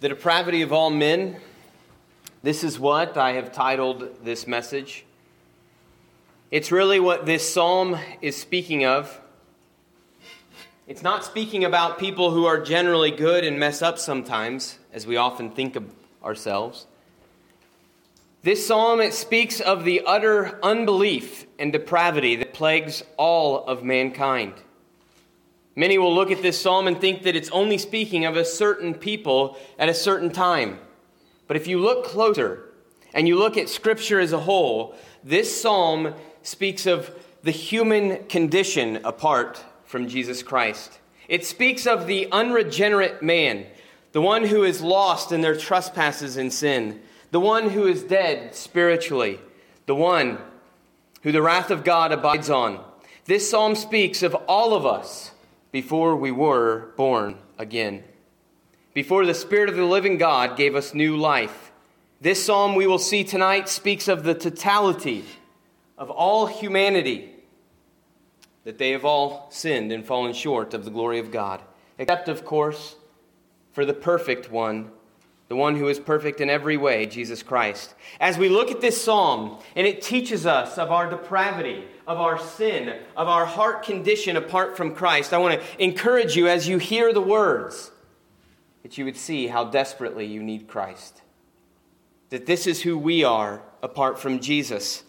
The depravity of all men. This is what I have titled this message. It's really what this psalm is speaking of. It's not speaking about people who are generally good and mess up sometimes, as we often think of ourselves. This psalm it speaks of the utter unbelief and depravity that plagues all of mankind. Many will look at this psalm and think that it's only speaking of a certain people at a certain time. But if you look closer and you look at Scripture as a whole, this psalm speaks of the human condition apart from Jesus Christ. It speaks of the unregenerate man, the one who is lost in their trespasses and sin, the one who is dead spiritually, the one who the wrath of God abides on. This psalm speaks of all of us before we were born again, before the Spirit of the living God gave us new life. This psalm we will see tonight speaks of the totality of all humanity, that they have all sinned and fallen short of the glory of God, except, of course, for the perfect one the one who is perfect in every way, Jesus Christ. As we look at this psalm, and it teaches us of our depravity, of our sin, of our heart condition apart from Christ, I want to encourage you as you hear the words that you would see how desperately you need Christ. That this is who we are apart from Jesus.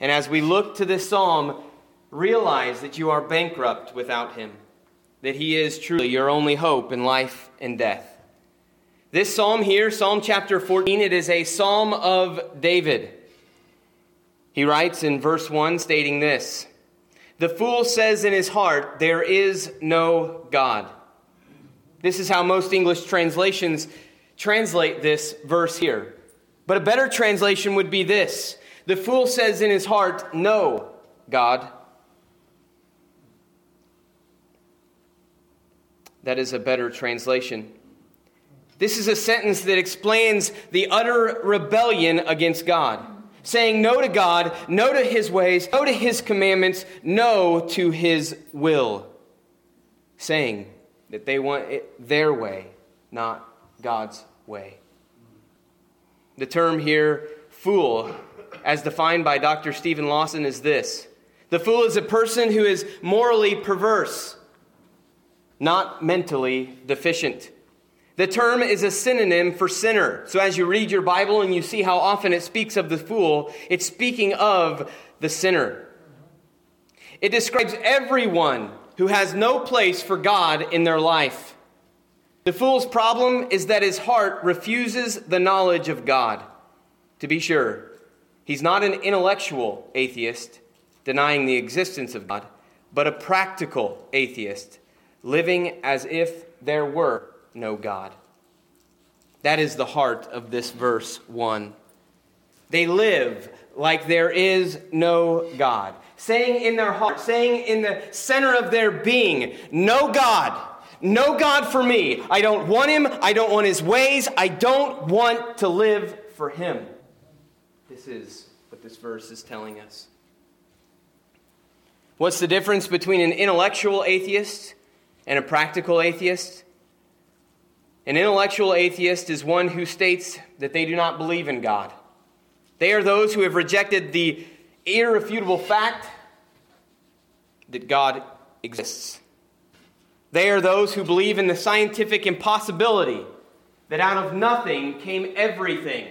And as we look to this psalm, realize that you are bankrupt without him, that he is truly your only hope in life and death. This psalm here, Psalm chapter 14, it is a psalm of David. He writes in verse 1 stating this The fool says in his heart, There is no God. This is how most English translations translate this verse here. But a better translation would be this The fool says in his heart, No, God. That is a better translation. This is a sentence that explains the utter rebellion against God. Saying no to God, no to his ways, no to his commandments, no to his will. Saying that they want it their way, not God's way. The term here, fool, as defined by Dr. Steven Lawson, is this The fool is a person who is morally perverse, not mentally deficient. The term is a synonym for sinner. So as you read your Bible and you see how often it speaks of the fool, it's speaking of the sinner. It describes everyone who has no place for God in their life. The fool's problem is that his heart refuses the knowledge of God. To be sure, he's not an intellectual atheist denying the existence of God, but a practical atheist living as if there were no God. That is the heart of this verse 1. They live like there is no God, saying in their heart, saying in the center of their being, No God, no God for me. I don't want him. I don't want his ways. I don't want to live for him. This is what this verse is telling us. What's the difference between an intellectual atheist and a practical atheist? An intellectual atheist is one who states that they do not believe in God. They are those who have rejected the irrefutable fact that God exists. They are those who believe in the scientific impossibility that out of nothing came everything.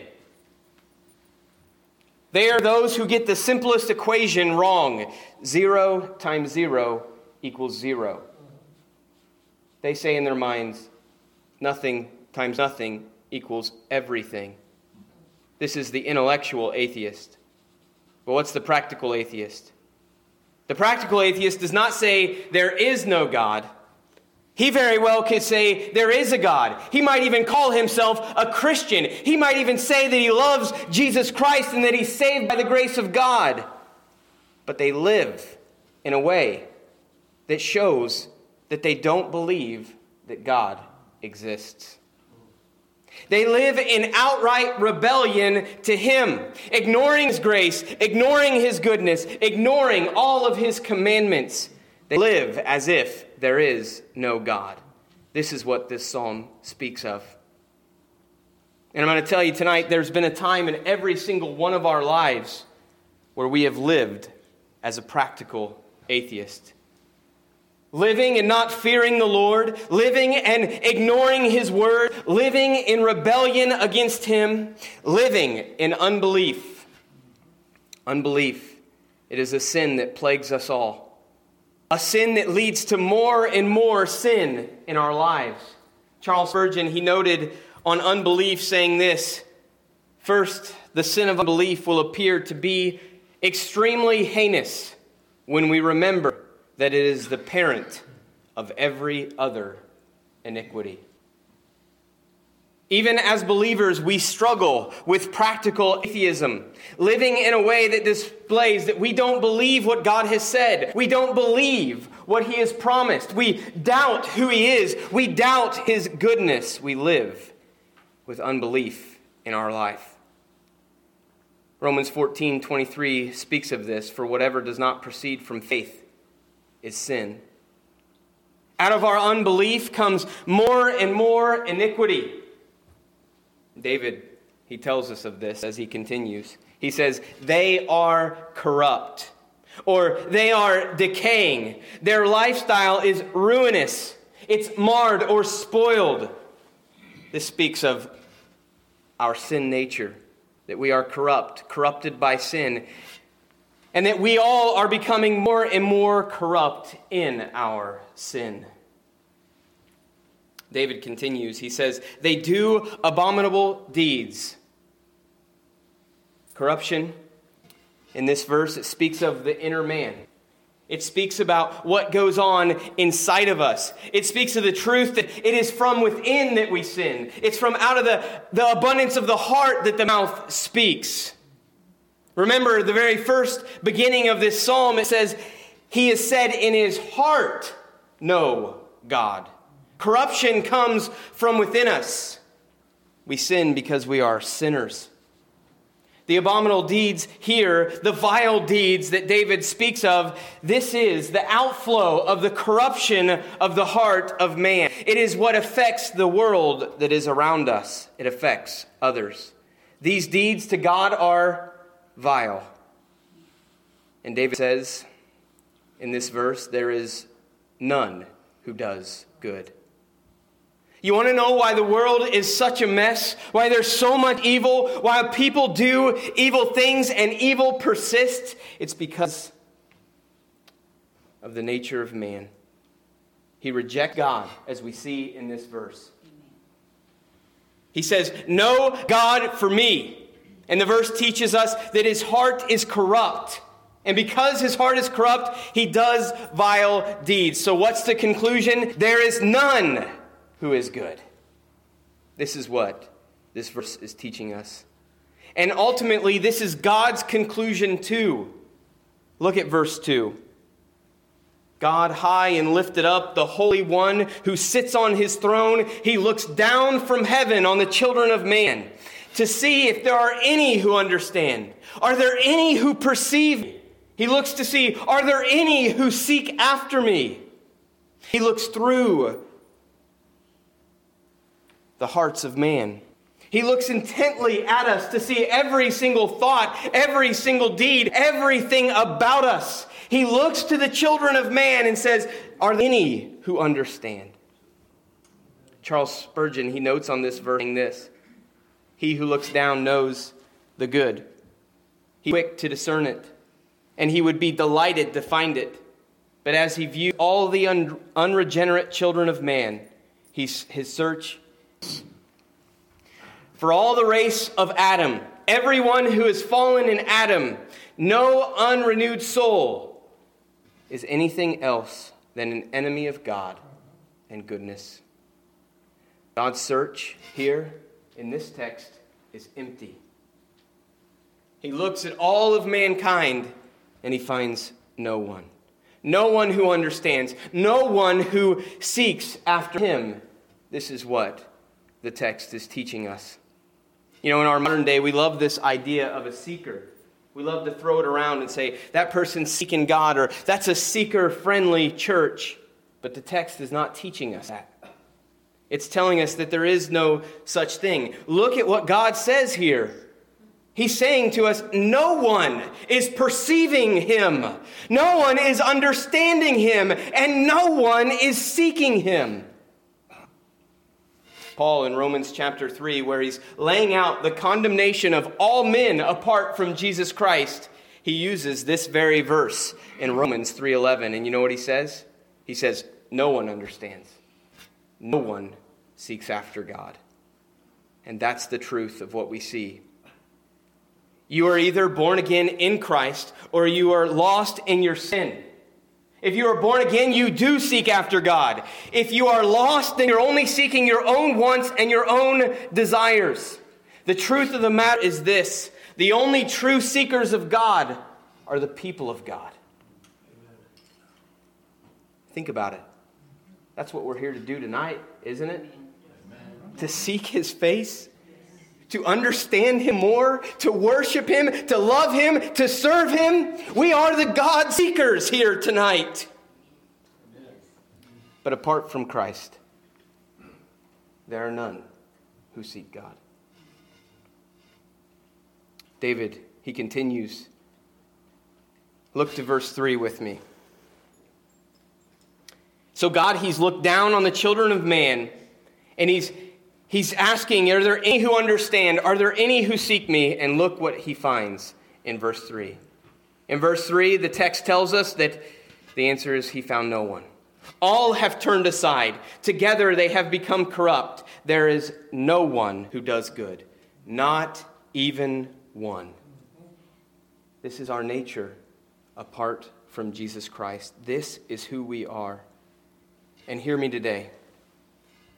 They are those who get the simplest equation wrong zero times zero equals zero. They say in their minds, Nothing times nothing equals everything. This is the intellectual atheist. But what's the practical atheist? The practical atheist does not say there is no God. He very well could say there is a God. He might even call himself a Christian. He might even say that he loves Jesus Christ and that he's saved by the grace of God. But they live in a way that shows that they don't believe that God exists. They live in outright rebellion to Him, ignoring His grace, ignoring His goodness, ignoring all of His commandments. They live as if there is no God. This is what this psalm speaks of. And I'm going to tell you tonight there's been a time in every single one of our lives where we have lived as a practical atheist. Living and not fearing the Lord, living and ignoring His word, living in rebellion against Him, living in unbelief. Unbelief, it is a sin that plagues us all. A sin that leads to more and more sin in our lives. Charles Spurgeon, he noted on unbelief, saying this First, the sin of unbelief will appear to be extremely heinous when we remember that it is the parent of every other iniquity. Even as believers, we struggle with practical atheism, living in a way that displays that we don't believe what God has said. We don't believe what He has promised. We doubt who He is. We doubt His goodness. We live with unbelief in our life. Romans 14 23 speaks of this for whatever does not proceed from faith is sin. Out of our unbelief comes more and more iniquity. David, he tells us of this as he continues. He says, They are corrupt, or they are decaying. Their lifestyle is ruinous, it's marred or spoiled. This speaks of our sin nature that we are corrupt, corrupted by sin, and that we all are becoming more and more corrupt in our sin. David continues, he says, They do abominable deeds. Corruption, in this verse, it speaks of the inner man. It speaks about what goes on inside of us. It speaks of the truth that it is from within that we sin. It's from out of the, the abundance of the heart that the mouth speaks. Remember the very first beginning of this psalm, it says, He has said in his heart, No God. Corruption comes from within us. We sin because we are sinners. The abominable deeds here, the vile deeds that David speaks of, this is the outflow of the corruption of the heart of man. It is what affects the world that is around us, it affects others. These deeds to God are vile. And David says in this verse, there is none who does good. You want to know why the world is such a mess? Why there's so much evil? Why people do evil things and evil persists? It's because of the nature of man. He rejects God, as we see in this verse. He says, No God for me. And the verse teaches us that his heart is corrupt. And because his heart is corrupt, he does vile deeds. So, what's the conclusion? There is none who is good. This is what this verse is teaching us. And ultimately, this is God's conclusion too. Look at verse 2. God high and lifted up, the Holy One who sits on his throne, he looks down from heaven on the children of man to see if there are any who understand. Are there any who perceive? He looks to see, are there any who seek after me? He looks through the hearts of man. He looks intently at us to see every single thought, every single deed, everything about us. He looks to the children of man and says, Are there any who understand? Charles Spurgeon, he notes on this verse this He who looks down knows the good. He's quick to discern it, and he would be delighted to find it. But as he views all the un- unregenerate children of man, he's, his search for all the race of Adam, everyone who has fallen in Adam, no unrenewed soul is anything else than an enemy of God and goodness. God's search here in this text is empty. He looks at all of mankind and he finds no one. No one who understands, no one who seeks after him. This is what the text is teaching us. You know, in our modern day, we love this idea of a seeker. We love to throw it around and say, that person's seeking God, or that's a seeker friendly church. But the text is not teaching us that. It's telling us that there is no such thing. Look at what God says here. He's saying to us, no one is perceiving him, no one is understanding him, and no one is seeking him. Paul in Romans chapter 3, where he's laying out the condemnation of all men apart from Jesus Christ, he uses this very verse in Romans 3:11 and you know what he says? He says no one understands. No one seeks after God. And that's the truth of what we see. You are either born again in Christ or you are lost in your sin. If you are born again, you do seek after God. If you are lost, then you're only seeking your own wants and your own desires. The truth of the matter is this the only true seekers of God are the people of God. Think about it. That's what we're here to do tonight, isn't it? To seek his face, to understand him more, to worship him, to love him, to serve him. We are the God seekers here tonight. But apart from Christ, there are none who seek God. David, he continues. Look to verse 3 with me. So, God, He's looked down on the children of man, and He's, he's asking, Are there any who understand? Are there any who seek me? And look what He finds in verse 3. In verse 3, the text tells us that the answer is He found no one. All have turned aside. Together they have become corrupt. There is no one who does good, not even one. This is our nature apart from Jesus Christ. This is who we are. And hear me today.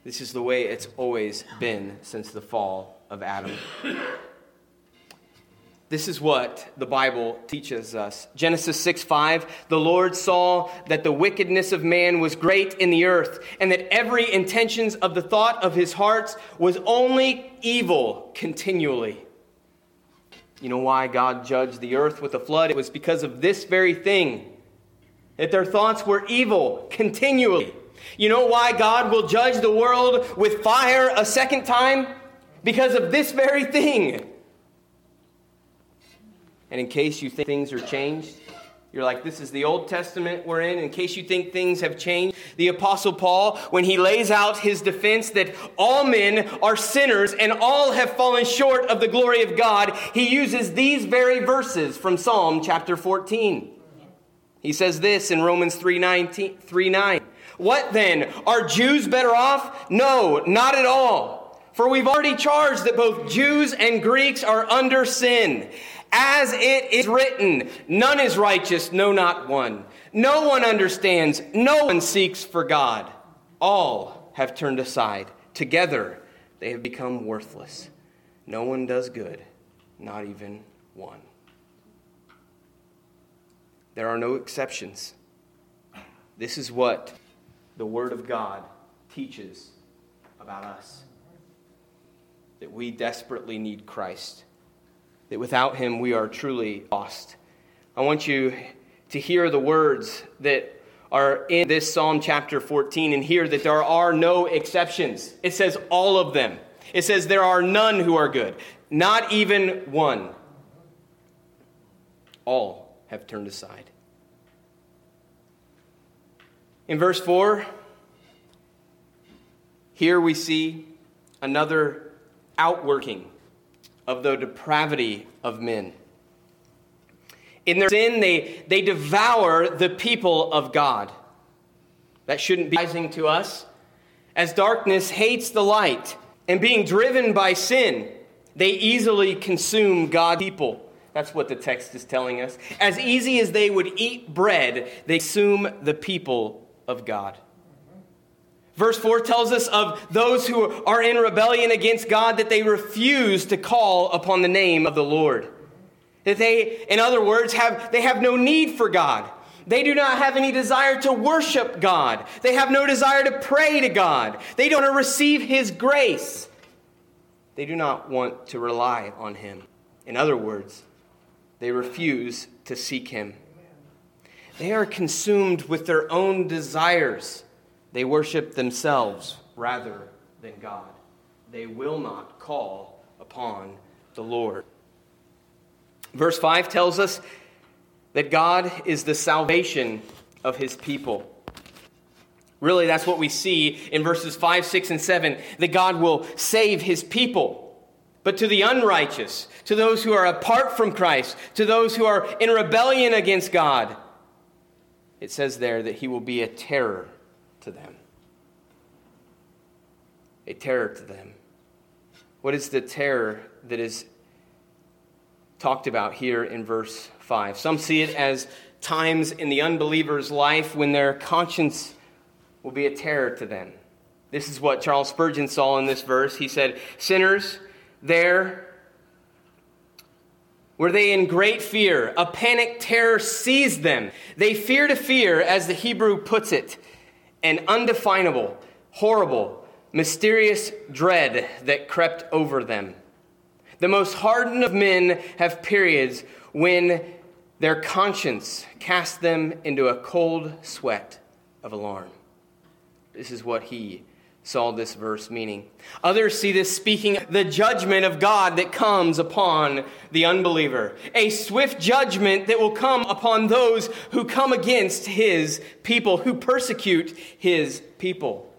This is the way it's always been since the fall of Adam. This is what the Bible teaches us. Genesis 6 5, the Lord saw that the wickedness of man was great in the earth, and that every intentions of the thought of his hearts was only evil continually. You know why God judged the earth with a flood? It was because of this very thing that their thoughts were evil continually. You know why God will judge the world with fire a second time? Because of this very thing. And in case you think things are changed, you're like, this is the Old Testament we're in. In case you think things have changed, the Apostle Paul, when he lays out his defense that all men are sinners and all have fallen short of the glory of God, he uses these very verses from Psalm chapter 14. He says this in Romans 3 9. 3 9. What then? Are Jews better off? No, not at all. For we've already charged that both Jews and Greeks are under sin. As it is written, none is righteous, no, not one. No one understands, no one seeks for God. All have turned aside. Together they have become worthless. No one does good, not even one. There are no exceptions. This is what the Word of God teaches about us that we desperately need Christ that without him we are truly lost. I want you to hear the words that are in this Psalm chapter 14 and hear that there are no exceptions. It says all of them. It says there are none who are good, not even one. All have turned aside. In verse 4, here we see another outworking of the depravity of men. In their sin, they, they devour the people of God. That shouldn't be surprising to us. As darkness hates the light, and being driven by sin, they easily consume God's people. That's what the text is telling us. As easy as they would eat bread, they consume the people of God. Verse 4 tells us of those who are in rebellion against God that they refuse to call upon the name of the Lord. That they, in other words, have, they have no need for God. They do not have any desire to worship God. They have no desire to pray to God. They don't receive His grace. They do not want to rely on Him. In other words, they refuse to seek Him. They are consumed with their own desires they worship themselves rather than God. They will not call upon the Lord. Verse 5 tells us that God is the salvation of his people. Really, that's what we see in verses 5, 6, and 7 that God will save his people. But to the unrighteous, to those who are apart from Christ, to those who are in rebellion against God, it says there that he will be a terror to them. A terror to them. What is the terror that is talked about here in verse 5? Some see it as times in the unbeliever's life when their conscience will be a terror to them. This is what Charles Spurgeon saw in this verse. He said, Sinners, there were they in great fear. A panic terror seized them. They fear to fear, as the Hebrew puts it, an undefinable, horrible, mysterious dread that crept over them. The most hardened of men have periods when their conscience casts them into a cold sweat of alarm. This is what he saw this verse meaning. Others see this speaking the judgment of God that comes upon the unbeliever, a swift judgment that will come upon those who come against his people, who persecute his people.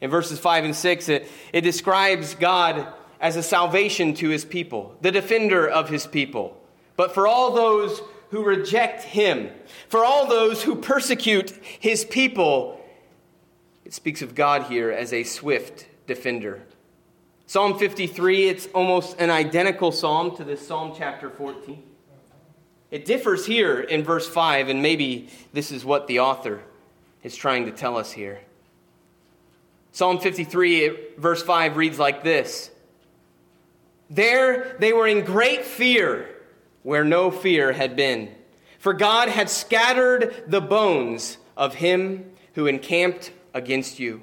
In verses 5 and 6, it, it describes God as a salvation to his people, the defender of his people. But for all those who reject him, for all those who persecute his people, it speaks of God here as a swift defender. Psalm 53, it's almost an identical psalm to this Psalm chapter 14. It differs here in verse 5, and maybe this is what the author is trying to tell us here. Psalm 53, verse 5 reads like this There they were in great fear where no fear had been, for God had scattered the bones of him who encamped against you.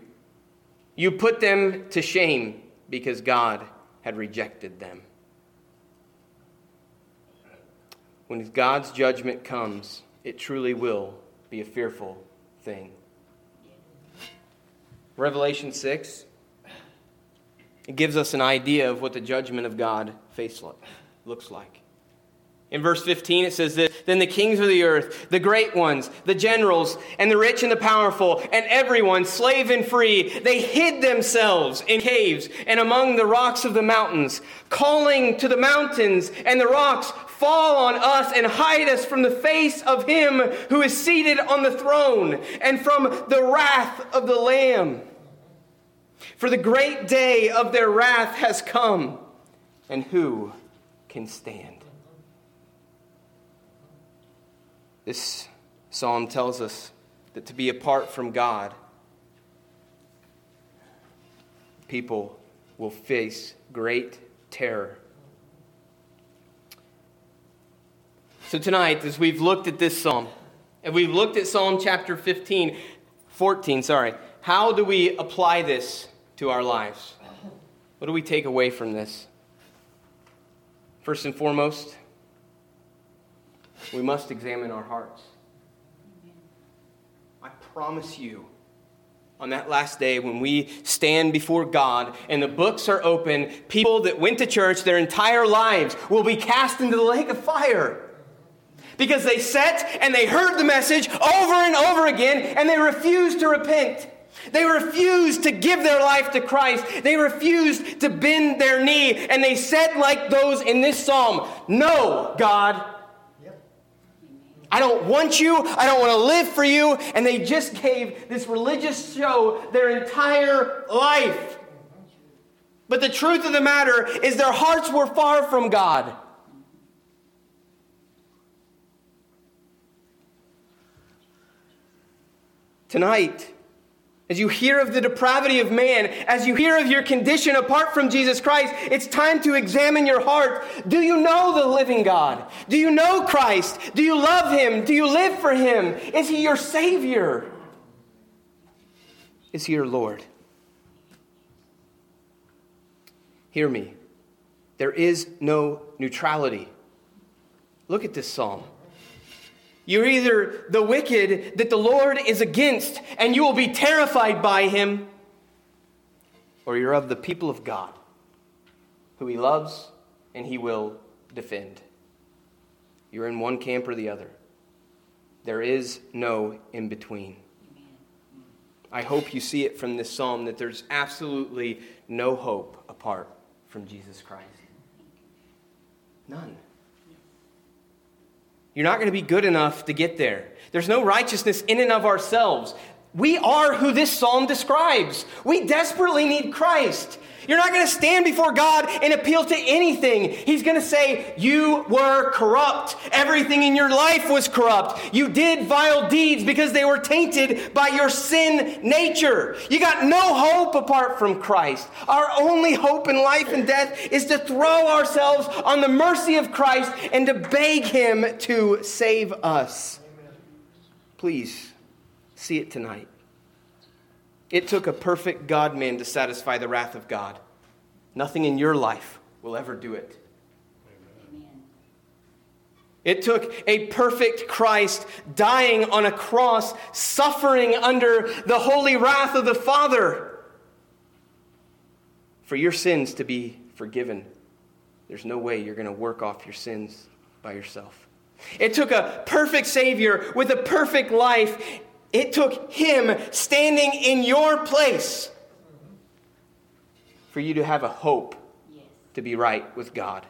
You put them to shame because God had rejected them. When God's judgment comes, it truly will be a fearful thing. Revelation 6, it gives us an idea of what the judgment of God face looks like. In verse 15, it says this Then the kings of the earth, the great ones, the generals, and the rich and the powerful, and everyone, slave and free, they hid themselves in caves and among the rocks of the mountains, calling to the mountains and the rocks, Fall on us and hide us from the face of him who is seated on the throne and from the wrath of the Lamb. For the great day of their wrath has come, and who can stand? This psalm tells us that to be apart from God, people will face great terror. So, tonight, as we've looked at this psalm, and we've looked at Psalm chapter 15, 14, sorry, how do we apply this to our lives? What do we take away from this? First and foremost, we must examine our hearts. I promise you, on that last day when we stand before God and the books are open, people that went to church their entire lives will be cast into the lake of fire. Because they sat and they heard the message over and over again and they refused to repent. They refused to give their life to Christ. They refused to bend their knee. And they said, like those in this psalm, No, God, I don't want you. I don't want to live for you. And they just gave this religious show their entire life. But the truth of the matter is their hearts were far from God. Tonight, as you hear of the depravity of man, as you hear of your condition apart from Jesus Christ, it's time to examine your heart. Do you know the living God? Do you know Christ? Do you love Him? Do you live for Him? Is He your Savior? Is He your Lord? Hear me. There is no neutrality. Look at this psalm. You're either the wicked that the Lord is against and you will be terrified by him, or you're of the people of God, who he loves and he will defend. You're in one camp or the other. There is no in between. I hope you see it from this psalm that there's absolutely no hope apart from Jesus Christ. None. You're not going to be good enough to get there. There's no righteousness in and of ourselves. We are who this psalm describes. We desperately need Christ. You're not going to stand before God and appeal to anything. He's going to say, You were corrupt. Everything in your life was corrupt. You did vile deeds because they were tainted by your sin nature. You got no hope apart from Christ. Our only hope in life and death is to throw ourselves on the mercy of Christ and to beg Him to save us. Please see it tonight. It took a perfect God man to satisfy the wrath of God. Nothing in your life will ever do it. It took a perfect Christ dying on a cross, suffering under the holy wrath of the Father for your sins to be forgiven. There's no way you're going to work off your sins by yourself. It took a perfect Savior with a perfect life it took him standing in your place for you to have a hope to be right with God.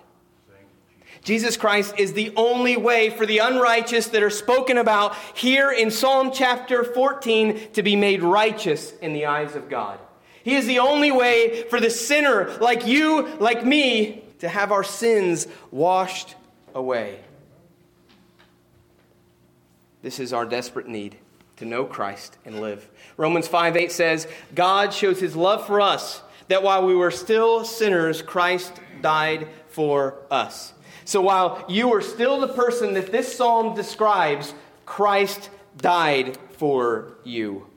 Jesus Christ is the only way for the unrighteous that are spoken about here in Psalm chapter 14 to be made righteous in the eyes of God. He is the only way for the sinner like you, like me, to have our sins washed away. This is our desperate need to know Christ and live. Romans 5 8 says, God shows his love for us, that while we were still sinners, Christ died for us. So while you were still the person that this psalm describes, Christ died for you.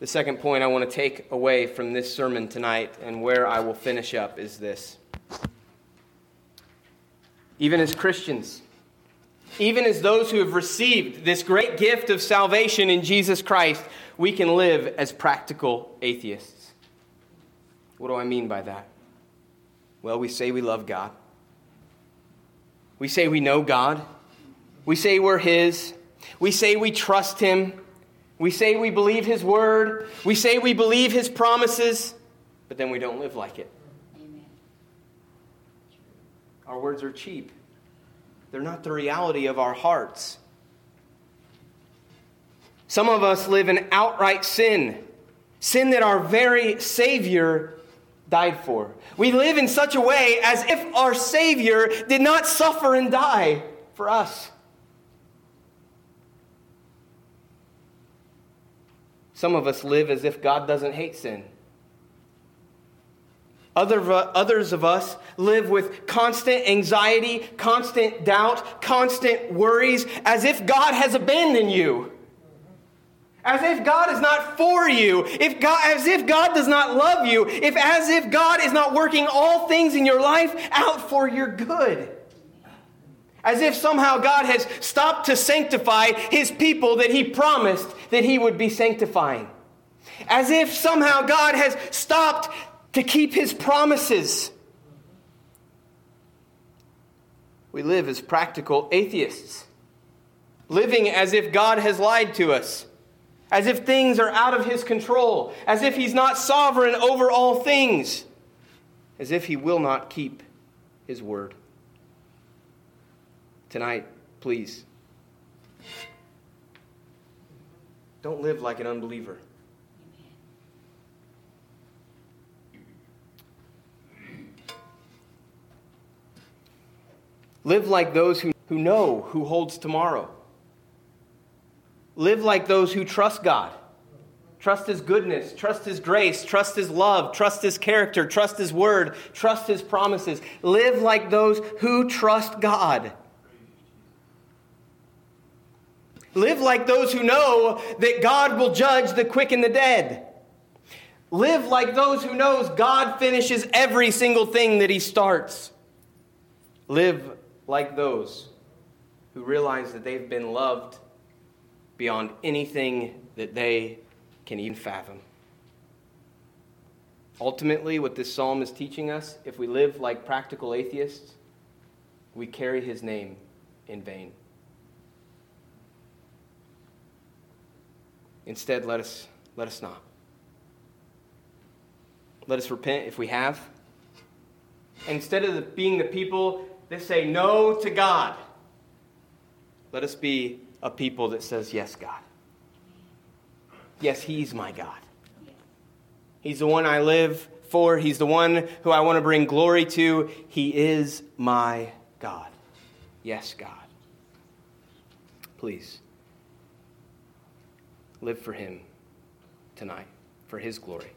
The second point I want to take away from this sermon tonight and where I will finish up is this. Even as Christians, even as those who have received this great gift of salvation in Jesus Christ, we can live as practical atheists. What do I mean by that? Well, we say we love God. We say we know God. We say we're His. We say we trust Him. We say we believe His word. We say we believe His promises, but then we don't live like it. Amen. Our words are cheap. They're not the reality of our hearts. Some of us live in outright sin, sin that our very Savior died for. We live in such a way as if our Savior did not suffer and die for us. Some of us live as if God doesn't hate sin. Other, others of us live with constant anxiety, constant doubt, constant worries, as if God has abandoned you. As if God is not for you, if God, as if God does not love you, if as if God is not working all things in your life out for your good. As if somehow God has stopped to sanctify his people that he promised that he would be sanctifying. As if somehow God has stopped to keep his promises. We live as practical atheists, living as if God has lied to us, as if things are out of his control, as if he's not sovereign over all things, as if he will not keep his word. Tonight, please, don't live like an unbeliever. Live like those who, who know who holds tomorrow. Live like those who trust God. Trust His goodness, trust His grace, trust His love, trust His character, trust His word, trust His promises. Live like those who trust God. Live like those who know that God will judge the quick and the dead. Live like those who knows God finishes every single thing that he starts. Live like those who realize that they've been loved beyond anything that they can even fathom. Ultimately, what this psalm is teaching us, if we live like practical atheists, we carry his name in vain. Instead, let us, let us not. Let us repent if we have. Instead of being the people that say no to God, let us be a people that says, Yes, God. Yes, He's my God. He's the one I live for. He's the one who I want to bring glory to. He is my God. Yes, God. Please live for Him tonight, for His glory.